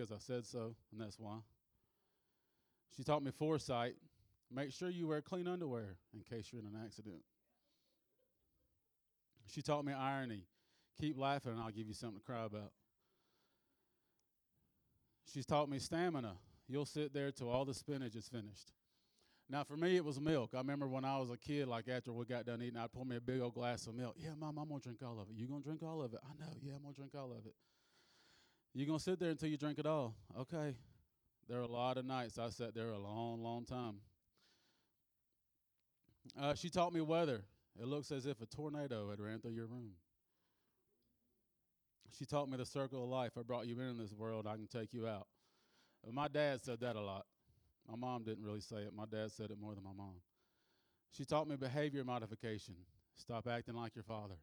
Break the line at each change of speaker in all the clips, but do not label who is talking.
because I said so, and that's why. She taught me foresight. Make sure you wear clean underwear in case you're in an accident. She taught me irony. Keep laughing, and I'll give you something to cry about. She's taught me stamina. You'll sit there till all the spinach is finished. Now, for me, it was milk. I remember when I was a kid, like after we got done eating, I'd pour me a big old glass of milk. Yeah, mom, I'm gonna drink all of it. You gonna drink all of it? I know. Yeah, I'm gonna drink all of it. You gonna sit there until you drink it all? Okay. There are a lot of nights I sat there a long, long time. Uh, she taught me weather. It looks as if a tornado had ran through your room. She taught me the circle of life. I brought you in this world, I can take you out. My dad said that a lot. My mom didn't really say it. My dad said it more than my mom. She taught me behavior modification. Stop acting like your father.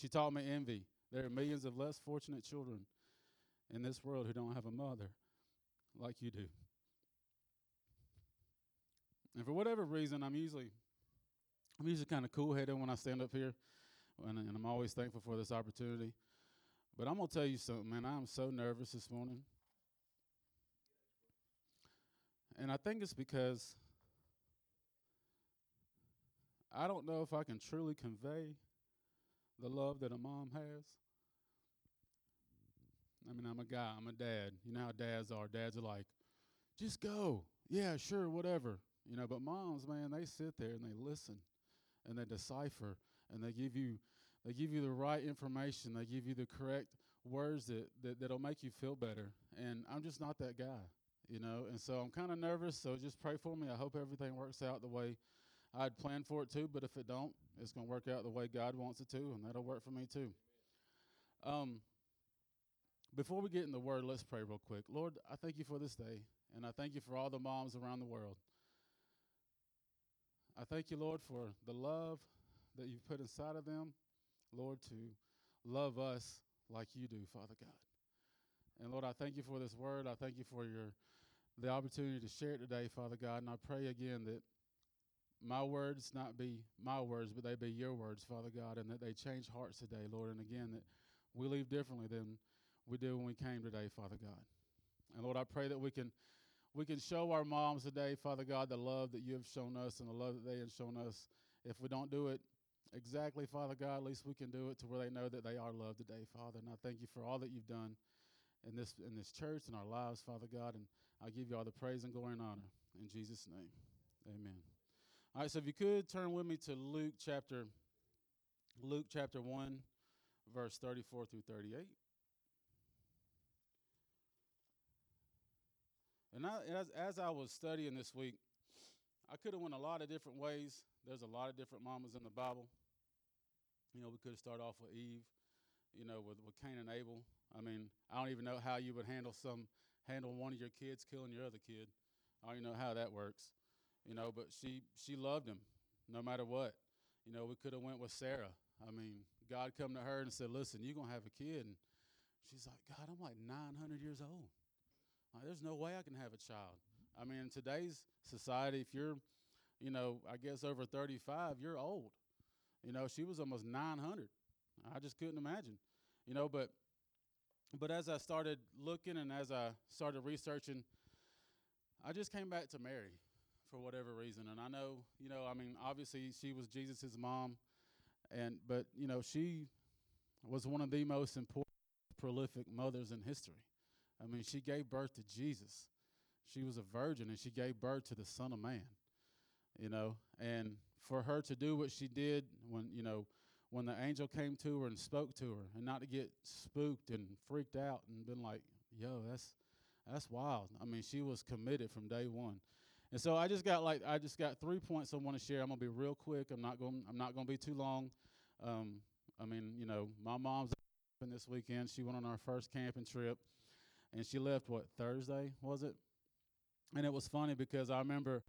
she taught me envy. There are millions of less fortunate children in this world who don't have a mother like you do. And for whatever reason, I'm usually I'm usually kind of cool-headed when I stand up here, and, and I'm always thankful for this opportunity. But I'm gonna tell you something, man. I'm so nervous this morning, and I think it's because I don't know if I can truly convey the love that a mom has. I mean, I'm a guy, I'm a dad. You know how dads are. Dads are like, just go. Yeah, sure, whatever. You know, but moms, man, they sit there and they listen and they decipher and they give you they give you the right information. They give you the correct words that, that that'll make you feel better. And I'm just not that guy, you know. And so I'm kind of nervous. So just pray for me. I hope everything works out the way I'd planned for it to. But if it don't, it's gonna work out the way God wants it to, and that'll work for me too. Um, before we get in the word, let's pray real quick. Lord, I thank you for this day, and I thank you for all the moms around the world. I thank you, Lord, for the love that you've put inside of them, Lord, to love us like you do, Father God. And Lord, I thank you for this word. I thank you for your the opportunity to share it today, Father God. And I pray again that my words not be my words, but they be your words, Father God, and that they change hearts today, Lord. And again, that we leave differently than we did when we came today, Father God. And Lord, I pray that we can we can show our moms today, Father God, the love that you have shown us and the love that they have shown us. If we don't do it exactly, Father God, at least we can do it to where they know that they are loved today, Father. And I thank you for all that you've done in this in this church and our lives, Father God. And I give you all the praise and glory and honor. In Jesus' name. Amen. All right, so if you could turn with me to Luke chapter Luke chapter 1, verse 34 through 38. And I, as, as I was studying this week, I could have went a lot of different ways. There's a lot of different mamas in the Bible. You know, we could have started off with Eve, you know, with, with Cain and Abel. I mean, I don't even know how you would handle some handle one of your kids killing your other kid. I don't even know how that works. You know, but she she loved him no matter what. You know, we could have went with Sarah. I mean, God come to her and said, "Listen, you're gonna have a kid," and she's like, "God, I'm like 900 years old." Like, there's no way I can have a child. I mean, in today's society, if you're, you know, I guess over 35, you're old. You know, she was almost 900. I just couldn't imagine. You know, but but as I started looking and as I started researching, I just came back to Mary for whatever reason. And I know, you know, I mean, obviously she was Jesus' mom, and but you know, she was one of the most important, prolific mothers in history. I mean, she gave birth to Jesus. She was a virgin and she gave birth to the Son of Man. You know, and for her to do what she did when, you know, when the angel came to her and spoke to her and not to get spooked and freaked out and been like, yo, that's that's wild. I mean, she was committed from day one. And so I just got like I just got three points I want to share. I'm gonna be real quick. I'm not going I'm not gonna be too long. Um, I mean, you know, my mom's this weekend. She went on our first camping trip and she left what Thursday was it? And it was funny because I remember,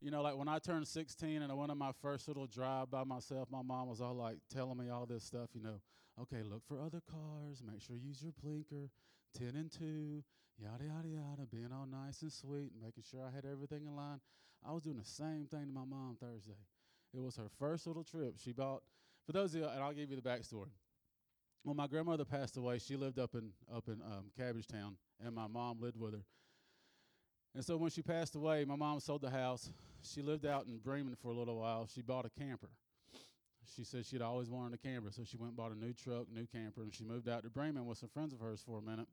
you know, like when I turned 16 and I went on my first little drive by myself, my mom was all like telling me all this stuff, you know. Okay, look for other cars, make sure you use your blinker, 10 and 2, yada yada yada, being all nice and sweet, and making sure I had everything in line. I was doing the same thing to my mom Thursday. It was her first little trip. She bought, for those of you, and I'll give you the backstory. When my grandmother passed away, she lived up in up in um, Cabbagetown, and my mom lived with her. And so when she passed away, my mom sold the house. She lived out in Bremen for a little while. She bought a camper. She said she'd always wanted a camper, so she went and bought a new truck, new camper, and she moved out to Bremen with some friends of hers for a minute.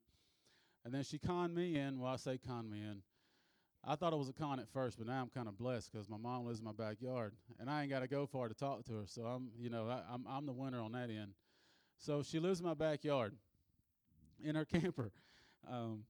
And then she conned me in. Well, I say conned me in. I thought it was a con at first, but now I'm kind of blessed because my mom lives in my backyard, and I ain't got to go far to talk to her. So I'm, you know, I, I'm I'm the winner on that end. So she lives in my backyard, in her camper. Um,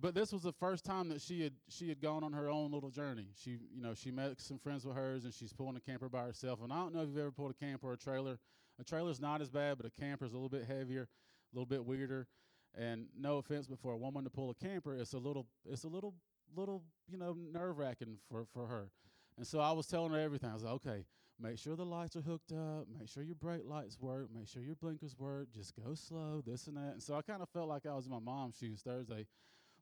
but this was the first time that she had she had gone on her own little journey. She you know she met some friends with hers and she's pulling a camper by herself. And I don't know if you've ever pulled a camper or a trailer. A trailer's not as bad, but a camper's a little bit heavier, a little bit weirder. And no offense, but for a woman to pull a camper, it's a little it's a little little you know nerve wracking for for her. And so I was telling her everything. I was like, okay, make sure the lights are hooked up, make sure your brake lights work, make sure your blinkers work, just go slow, this and that. And so I kind of felt like I was in my mom's shoes Thursday.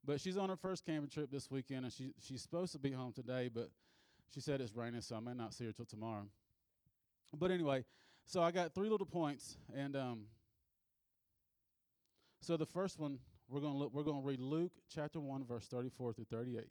But she's on her first camping trip this weekend, and she she's supposed to be home today, but she said it's raining, so I may not see her till tomorrow. But anyway, so I got three little points, and um, so the first one we're gonna look, we're gonna read Luke chapter one, verse thirty-four through thirty-eight.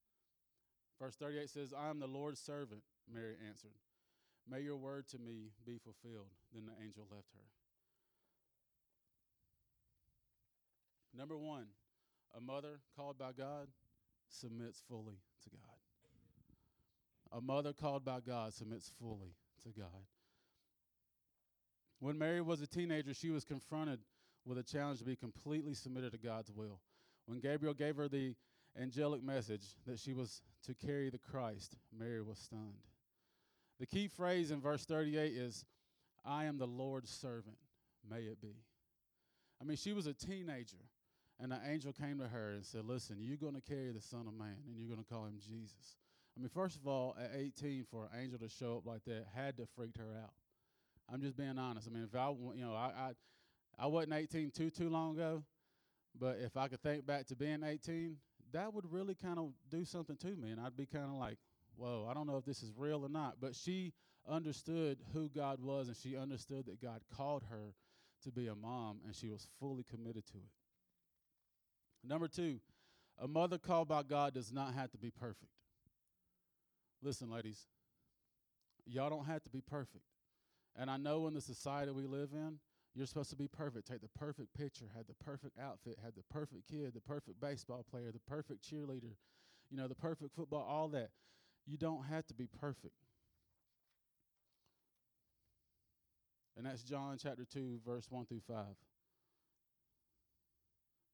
Verse 38 says, I am the Lord's servant, Mary answered. May your word to me be fulfilled. Then the angel left her. Number one, a mother called by God submits fully to God. A mother called by God submits fully to God. When Mary was a teenager, she was confronted with a challenge to be completely submitted to God's will. When Gabriel gave her the angelic message that she was to carry the Christ, Mary was stunned. The key phrase in verse 38 is, I am the Lord's servant, may it be. I mean, she was a teenager. And the angel came to her and said, Listen, you're going to carry the Son of Man and you're going to call him Jesus. I mean, first of all, at 18, for an angel to show up like that had to freak her out. I'm just being honest. I mean, if I, you know, I, I, I wasn't 18 too, too long ago, but if I could think back to being 18, that would really kind of do something to me. And I'd be kind of like, whoa, I don't know if this is real or not. But she understood who God was and she understood that God called her to be a mom and she was fully committed to it. Number two, a mother called by God does not have to be perfect. Listen, ladies, y'all don't have to be perfect. And I know in the society we live in, you're supposed to be perfect. Take the perfect picture, have the perfect outfit, have the perfect kid, the perfect baseball player, the perfect cheerleader, you know, the perfect football, all that. You don't have to be perfect. And that's John chapter 2, verse 1 through 5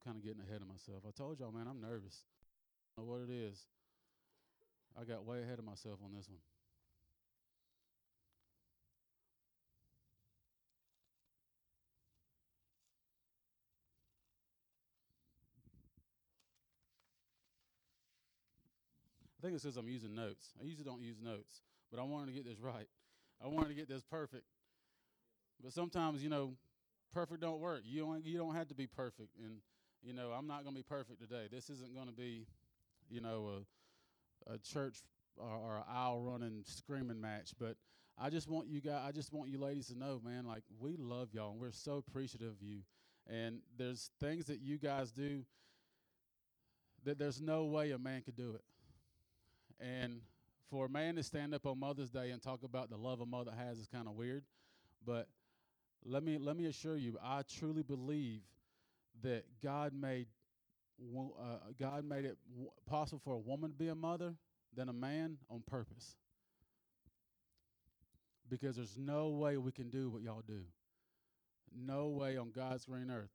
kind of getting ahead of myself. I told y'all, man, I'm nervous. I know what it is. I got way ahead of myself on this one. Think it says I'm using notes. I usually don't use notes, but I wanted to get this right. I wanted to get this perfect. But sometimes, you know, perfect don't work. You don't you don't have to be perfect and you know, I'm not going to be perfect today. This isn't going to be, you know, a, a church or, or aisle running screaming match. But I just want you guys, I just want you ladies to know, man, like we love y'all and we're so appreciative of you. And there's things that you guys do that there's no way a man could do it. And for a man to stand up on Mother's Day and talk about the love a mother has is kind of weird. But let me let me assure you, I truly believe that God made uh, God made it possible for a woman to be a mother than a man on purpose. Because there's no way we can do what y'all do. No way on God's green earth.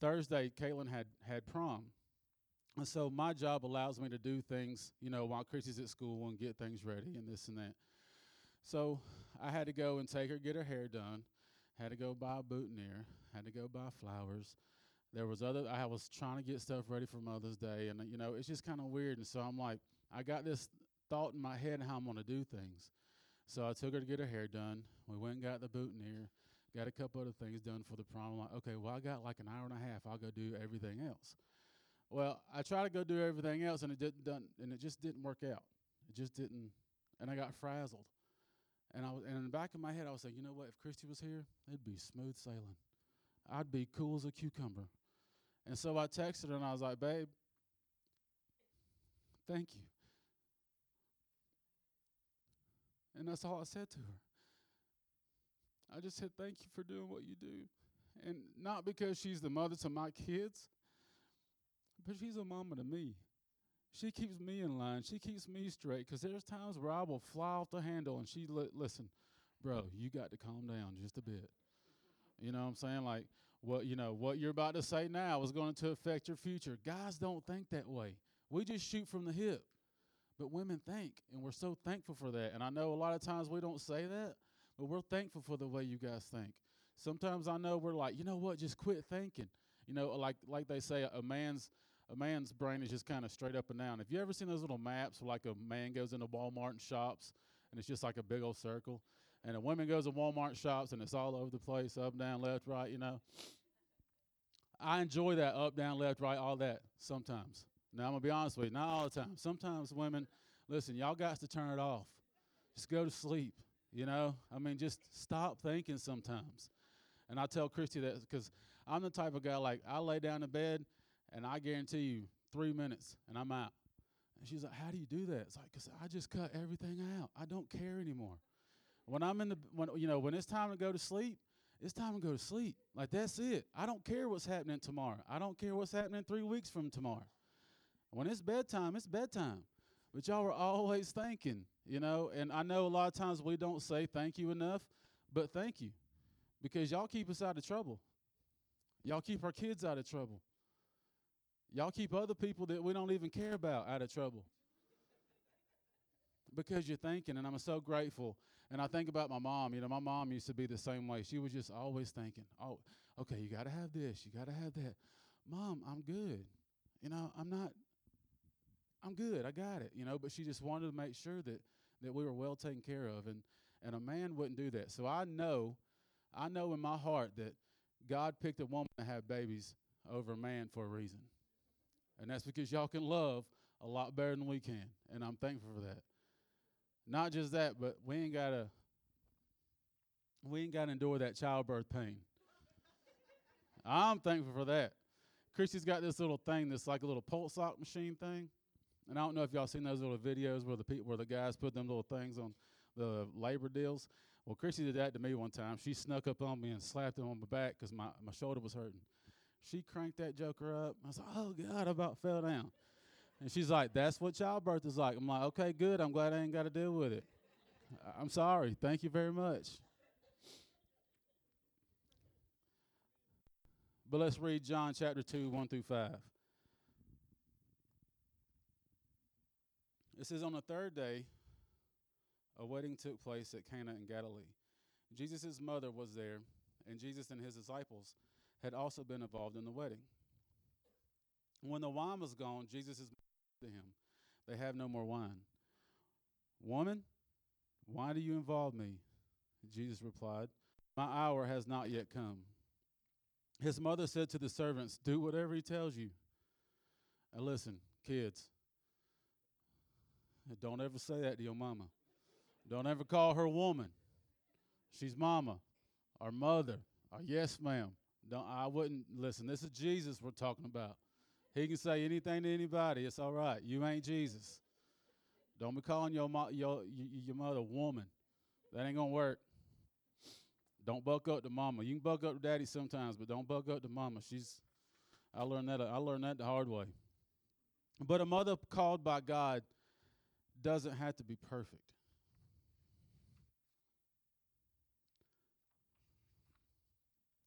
Thursday, Caitlin had had prom. And so my job allows me to do things, you know, while Chrissy's at school and get things ready and this and that. So I had to go and take her get her hair done. Had to go buy a boutonniere. Had to go buy flowers. There was other. I was trying to get stuff ready for Mother's Day, and you know, it's just kind of weird. And so I'm like, I got this thought in my head how I'm going to do things. So I took her to get her hair done. We went and got the boutonniere, got a couple other things done for the prom. I'm like, okay, well, I got like an hour and a half. I'll go do everything else. Well, I tried to go do everything else, and it didn't done, and it just didn't work out. It just didn't, and I got frazzled. And I was, and in the back of my head, I was like, you know what? If Christy was here, it'd be smooth sailing. I'd be cool as a cucumber. And so I texted her, and I was like, babe, thank you. And that's all I said to her. I just said, thank you for doing what you do. And not because she's the mother to my kids, but she's a mama to me. She keeps me in line. She keeps me straight. Because there's times where I will fly off the handle and she, li- listen, bro, you got to calm down just a bit. You know what I'm saying? Like, what you know, what you're about to say now is going to affect your future. Guys don't think that way. We just shoot from the hip. But women think, and we're so thankful for that. And I know a lot of times we don't say that, but we're thankful for the way you guys think. Sometimes I know we're like, you know what, just quit thinking. You know, like like they say, a man's a man's brain is just kind of straight up and down. Have you ever seen those little maps where like a man goes into Walmart and shops and it's just like a big old circle? And a woman goes to Walmart shops and it's all over the place, up, down, left, right, you know. I enjoy that up, down, left, right, all that sometimes. Now I'm gonna be honest with you, not all the time. Sometimes women, listen, y'all got to turn it off. Just go to sleep. You know, I mean, just stop thinking sometimes. And I tell Christy that because I'm the type of guy like I lay down in bed and I guarantee you three minutes and I'm out. And she's like, "How do you do that?" It's like, "Cause I just cut everything out. I don't care anymore. When I'm in the when you know when it's time to go to sleep, it's time to go to sleep. Like that's it. I don't care what's happening tomorrow. I don't care what's happening three weeks from tomorrow. When it's bedtime, it's bedtime. But y'all were always thinking, you know. And I know a lot of times we don't say thank you enough, but thank you because y'all keep us out of trouble. Y'all keep our kids out of trouble. Y'all keep other people that we don't even care about out of trouble. Because you're thinking, and I'm so grateful. And I think about my mom. You know, my mom used to be the same way. She was just always thinking, oh, okay, you got to have this, you got to have that. Mom, I'm good. You know, I'm not, I'm good. I got it. You know, but she just wanted to make sure that that we were well taken care of. And and a man wouldn't do that. So I know, I know in my heart that God picked a woman to have babies over a man for a reason. And that's because y'all can love a lot better than we can. And I'm thankful for that. Not just that, but we ain't gotta we ain't gotta endure that childbirth pain. I'm thankful for that. Christy's got this little thing that's like a little pulse ox machine thing. And I don't know if y'all seen those little videos where the people where the guys put them little things on the labor deals. Well, Christy did that to me one time. She snuck up on me and slapped him on my back because my, my shoulder was hurting. She cranked that joker up. I was like, oh, God, I about fell down. And she's like, that's what childbirth is like. I'm like, okay, good. I'm glad I ain't got to deal with it. I'm sorry. Thank you very much. But let's read John chapter 2, 1 through 5. It says, On the third day, a wedding took place at Cana in Galilee. Jesus' mother was there, and Jesus and his disciples had also been involved in the wedding. When the wine was gone, Jesus said to him, They have no more wine. Woman, why do you involve me? Jesus replied, My hour has not yet come. His mother said to the servants, Do whatever he tells you. And listen, kids, don't ever say that to your mama. Don't ever call her woman. She's mama or mother or yes, ma'am. Don't I wouldn't listen. This is Jesus we're talking about. He can say anything to anybody. It's all right. You ain't Jesus. Don't be calling your mo- your your mother woman. That ain't gonna work. Don't buck up to mama. You can buck up to daddy sometimes, but don't buck up to mama. She's I learned that I learned that the hard way. But a mother called by God doesn't have to be perfect.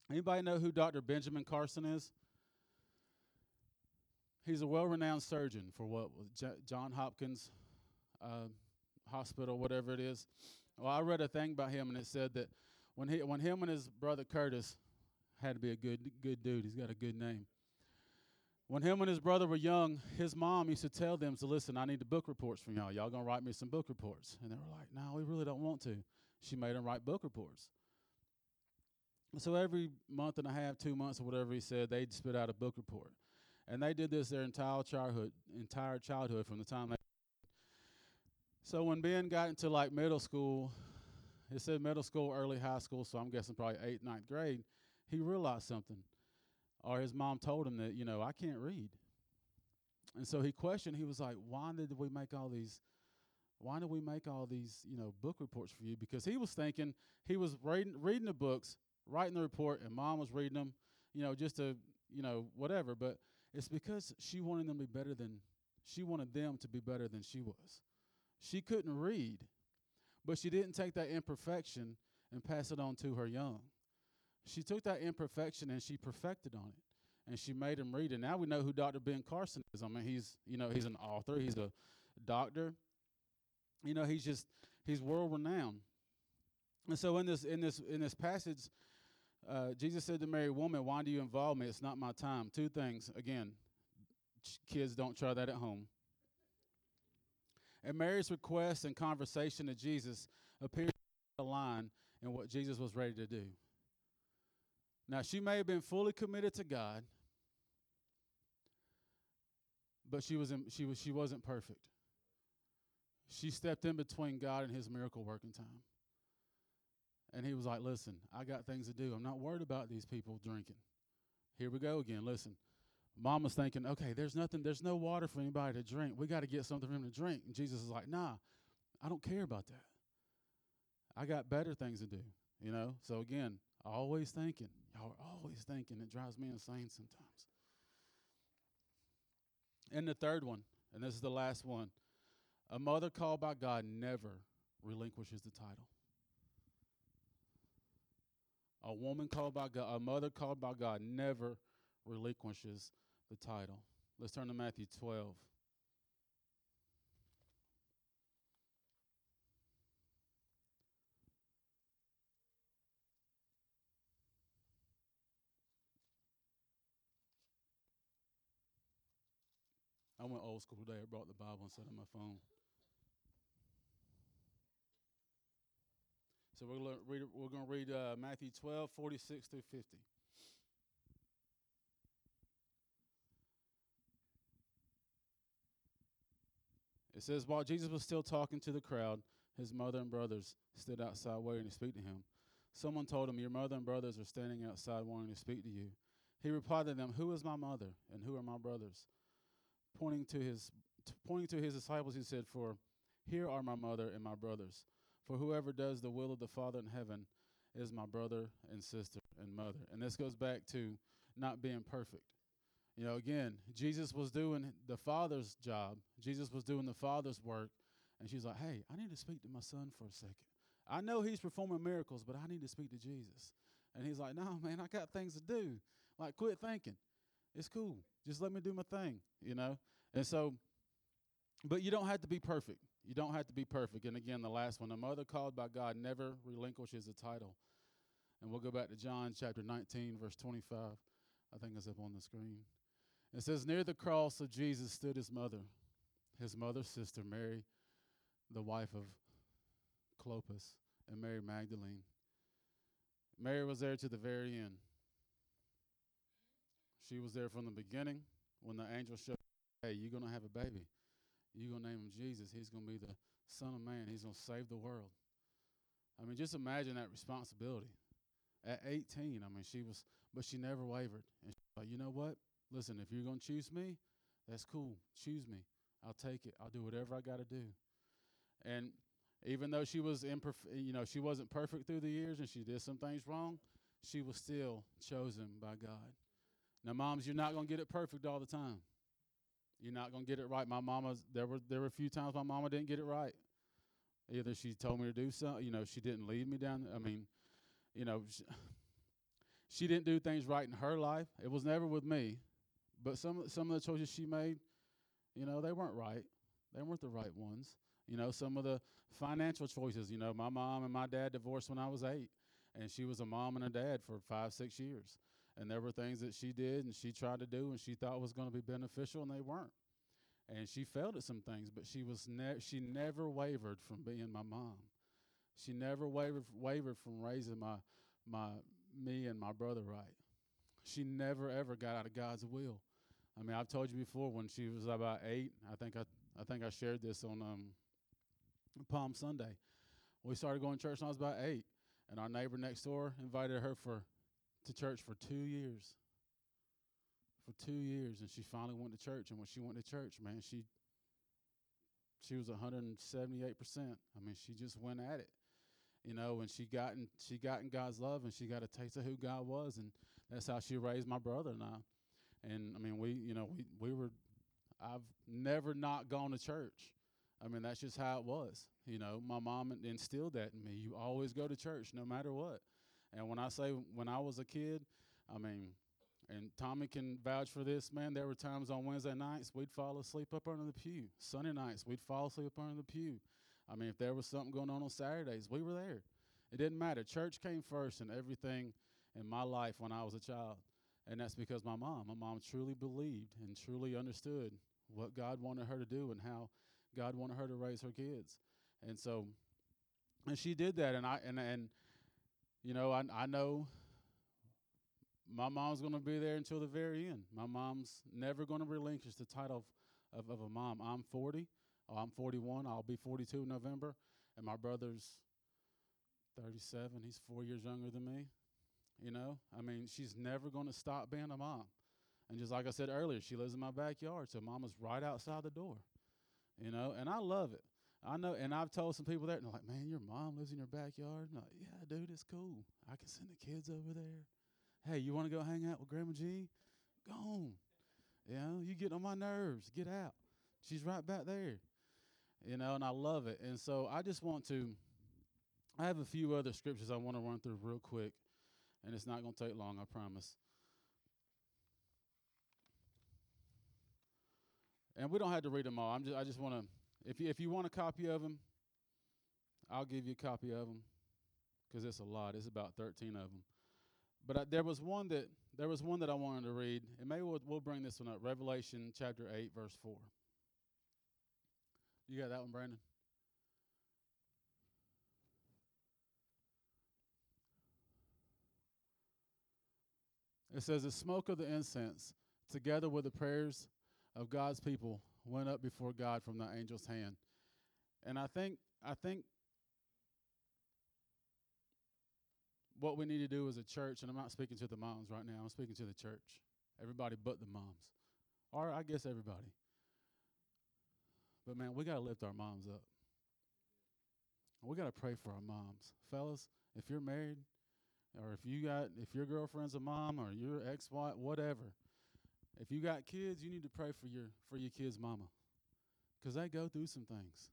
Anybody know who Dr. Benjamin Carson is? He's a well-renowned surgeon for what J- John Hopkins uh, Hospital, whatever it is. Well, I read a thing about him, and it said that when he, when him and his brother Curtis had to be a good, good dude. He's got a good name. When him and his brother were young, his mom used to tell them to listen. I need the book reports from y'all. Y'all gonna write me some book reports? And they were like, No, we really don't want to. She made them write book reports. So every month and a half, two months, or whatever he said, they'd spit out a book report, and they did this their entire childhood, entire childhood from the time they. So when Ben got into like middle school, it said middle school, early high school, so I'm guessing probably eighth, ninth grade, he realized something or his mom told him that, you know, I can't read. And so he questioned, he was like, why did we make all these, why did we make all these, you know, book reports for you? Because he was thinking, he was reading, reading the books, writing the report, and mom was reading them, you know, just to, you know, whatever. But it's because she wanted them to be better than, she wanted them to be better than she was. She couldn't read, but she didn't take that imperfection and pass it on to her young. She took that imperfection and she perfected on it. And she made him read it. Now we know who Dr. Ben Carson is. I mean, he's, you know, he's an author, he's a doctor. You know, he's just he's world renowned. And so in this in this in this passage, uh, Jesus said to Mary, "Woman, why do you involve me? It's not my time." Two things. Again, kids don't try that at home. And Mary's request and conversation to Jesus appears to in what Jesus was ready to do. Now, she may have been fully committed to God, but she, was in, she, was, she wasn't perfect. She stepped in between God and his miracle working time. And he was like, Listen, I got things to do. I'm not worried about these people drinking. Here we go again. Listen, mom was thinking, okay, there's nothing, there's no water for anybody to drink. We got to get something for him to drink. And Jesus is like, nah, I don't care about that. I got better things to do, you know? So again, always thinking. Y'all are always thinking. It drives me insane sometimes. And the third one, and this is the last one a mother called by God never relinquishes the title. A woman called by God, a mother called by God never relinquishes the title. Let's turn to Matthew 12. I went old school today. I brought the Bible instead of my phone. So we're going to read, we're going to read uh, Matthew 12, 46 through 50. It says, While Jesus was still talking to the crowd, his mother and brothers stood outside waiting to speak to him. Someone told him, Your mother and brothers are standing outside wanting to speak to you. He replied to them, Who is my mother and who are my brothers? pointing to his t- pointing to his disciples, he said, "For here are my mother and my brothers. For whoever does the will of the Father in heaven is my brother and sister and mother." And this goes back to not being perfect. You know, again, Jesus was doing the Father's job. Jesus was doing the Father's work, and she's like, "Hey, I need to speak to my son for a second. I know he's performing miracles, but I need to speak to Jesus." And he's like, "No, man, I got things to do. Like, quit thinking. It's cool. Just let me do my thing, you know? And so, but you don't have to be perfect. You don't have to be perfect. And again, the last one, a mother called by God never relinquishes a title. And we'll go back to John chapter 19, verse 25. I think it's up on the screen. It says, Near the cross of Jesus stood his mother, his mother's sister, Mary, the wife of Clopas, and Mary Magdalene. Mary was there to the very end. She was there from the beginning when the angel showed, hey, you're going to have a baby. You're going to name him Jesus. He's going to be the Son of Man. He's going to save the world. I mean, just imagine that responsibility. At 18, I mean, she was, but she never wavered. And she like, you know what? Listen, if you're going to choose me, that's cool. Choose me. I'll take it. I'll do whatever I got to do. And even though she was imperfect, you know, she wasn't perfect through the years and she did some things wrong, she was still chosen by God. Now, moms, you're not going to get it perfect all the time. You're not to get it right. My mama, there were there were a few times my mama didn't get it right. Either she told me to do something, you know, she didn't lead me down. I mean, you know, she, she didn't do things right in her life. It was never with me, but some some of the choices she made, you know, they weren't right. They weren't the right ones. You know, some of the financial choices. You know, my mom and my dad divorced when I was eight, and she was a mom and a dad for five, six years. And there were things that she did and she tried to do and she thought was going to be beneficial, and they weren't. And she failed at some things, but she was ne- she never wavered from being my mom. She never wavered wavered from raising my my me and my brother right. She never ever got out of God's will. I mean, I've told you before when she was about eight. I think I I think I shared this on um, Palm Sunday. We started going to church when I was about eight, and our neighbor next door invited her for to church for two years. For two years, and she finally went to church. And when she went to church, man, she she was 178 percent. I mean, she just went at it, you know. And she got in she got in God's love, and she got a taste of who God was, and that's how she raised my brother and I. And I mean, we you know we we were I've never not gone to church. I mean, that's just how it was. You know, my mom instilled that in me. You always go to church no matter what. And when I say when I was a kid, I mean, and Tommy can vouch for this, man. There were times on Wednesday nights we'd fall asleep up under the pew. Sunday nights we'd fall asleep up under the pew. I mean, if there was something going on on Saturdays, we were there. It didn't matter. Church came first in everything in my life when I was a child. And that's because my mom, my mom truly believed and truly understood what God wanted her to do and how God wanted her to raise her kids. And so and she did that and I and and you know, I, I know my mom's going to be there until the very end. My mom's never going to relinquish the title of, of, of a mom. I'm 40. Oh, I'm 41. I'll be 42 in November. And my brother's 37. He's four years younger than me. You know, I mean, she's never going to stop being a mom. And just like I said earlier, she lives in my backyard, so mama's right outside the door. You know, and I love it. I know, and I've told some people that, and they're like, man, your mom lives in your backyard? And I'm like, yeah, dude, it's cool. I can send the kids over there. Hey, you want to go hang out with Grandma G? Go on. You know, you get on my nerves. Get out. She's right back there. You know, and I love it. And so I just want to, I have a few other scriptures I want to run through real quick, and it's not going to take long, I promise. And we don't have to read them all. I'm just, I just want to if you, if you want a copy of them, I'll give you a copy of them because it's a lot. It's about 13 of them. But I, there was one that there was one that I wanted to read, and maybe we'll, we'll bring this one up. Revelation chapter 8, verse 4. You got that one, Brandon? It says, The smoke of the incense, together with the prayers of God's people, went up before God from the angel's hand. And I think I think what we need to do as a church, and I'm not speaking to the moms right now, I'm speaking to the church. Everybody but the moms. Or I guess everybody. But man, we gotta lift our moms up. We gotta pray for our moms. Fellas, if you're married, or if you got if your girlfriend's a mom or your ex wife, whatever, if you got kids, you need to pray for your for your kids' mama, because they go through some things.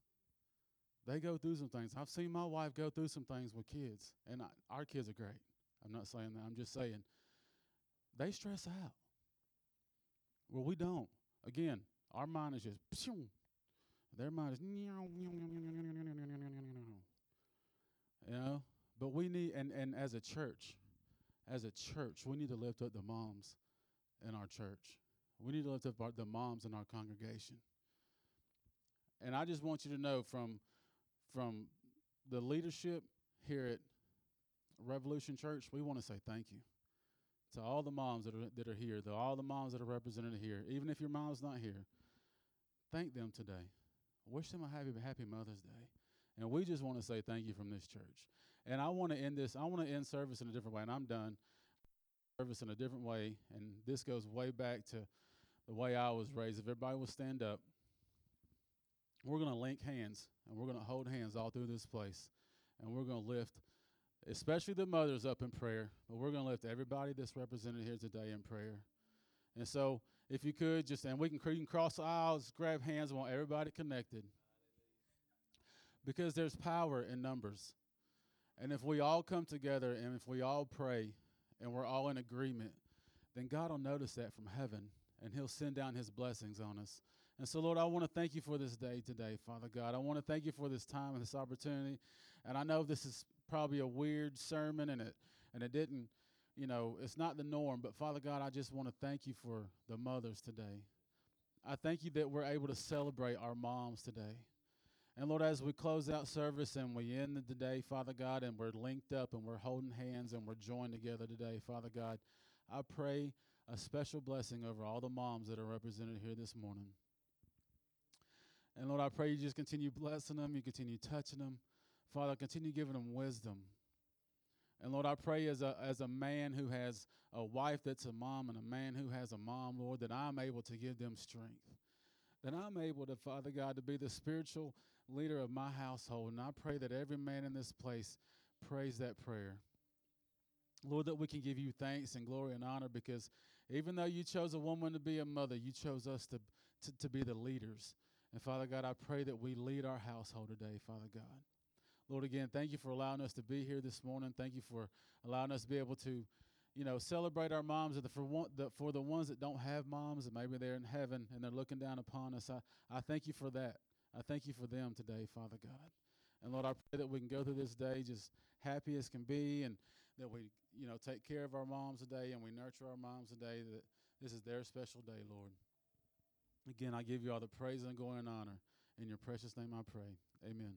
They go through some things. I've seen my wife go through some things with kids, and I, our kids are great. I'm not saying that. I'm just saying they stress out. Well, we don't. Again, our mind is just their mind is you know. But we need, and and as a church, as a church, we need to lift up the moms in our church. We need to lift up our, the moms in our congregation. And I just want you to know from from the leadership here at Revolution Church, we want to say thank you to all the moms that are that are here, to all the moms that are represented here. Even if your mom's not here, thank them today. Wish them a happy happy Mother's Day. And we just want to say thank you from this church. And I want to end this. I want to end service in a different way. And I'm done service in a different way, and this goes way back to the way I was raised. If everybody will stand up, we're going to link hands, and we're going to hold hands all through this place, and we're going to lift, especially the mothers, up in prayer, but we're going to lift everybody that's represented here today in prayer. And so, if you could just, and we can, can cross aisles, grab hands, and want everybody connected. Because there's power in numbers. And if we all come together and if we all pray, and we're all in agreement, then God will notice that from heaven and He'll send down His blessings on us. And so, Lord, I want to thank you for this day today, Father God. I want to thank you for this time and this opportunity. And I know this is probably a weird sermon and it and it didn't, you know, it's not the norm, but Father God, I just want to thank you for the mothers today. I thank you that we're able to celebrate our moms today. And Lord, as we close out service and we end the day, Father God, and we're linked up and we're holding hands and we're joined together today, Father God, I pray a special blessing over all the moms that are represented here this morning. And Lord, I pray you just continue blessing them, you continue touching them. Father, continue giving them wisdom. And Lord, I pray as a as a man who has a wife that's a mom and a man who has a mom, Lord, that I'm able to give them strength. That I'm able to, Father God, to be the spiritual leader of my household. And I pray that every man in this place prays that prayer. Lord, that we can give you thanks and glory and honor because even though you chose a woman to be a mother, you chose us to, to, to be the leaders. And Father God, I pray that we lead our household today, Father God. Lord, again, thank you for allowing us to be here this morning. Thank you for allowing us to be able to, you know, celebrate our moms. And for, one, the, for the ones that don't have moms, and maybe they're in heaven and they're looking down upon us, I, I thank you for that. I thank you for them today, Father God. And Lord, I pray that we can go through this day just happy as can be and that we, you know, take care of our moms today and we nurture our moms today, that this is their special day, Lord. Again, I give you all the praise and glory and honor. In your precious name I pray. Amen.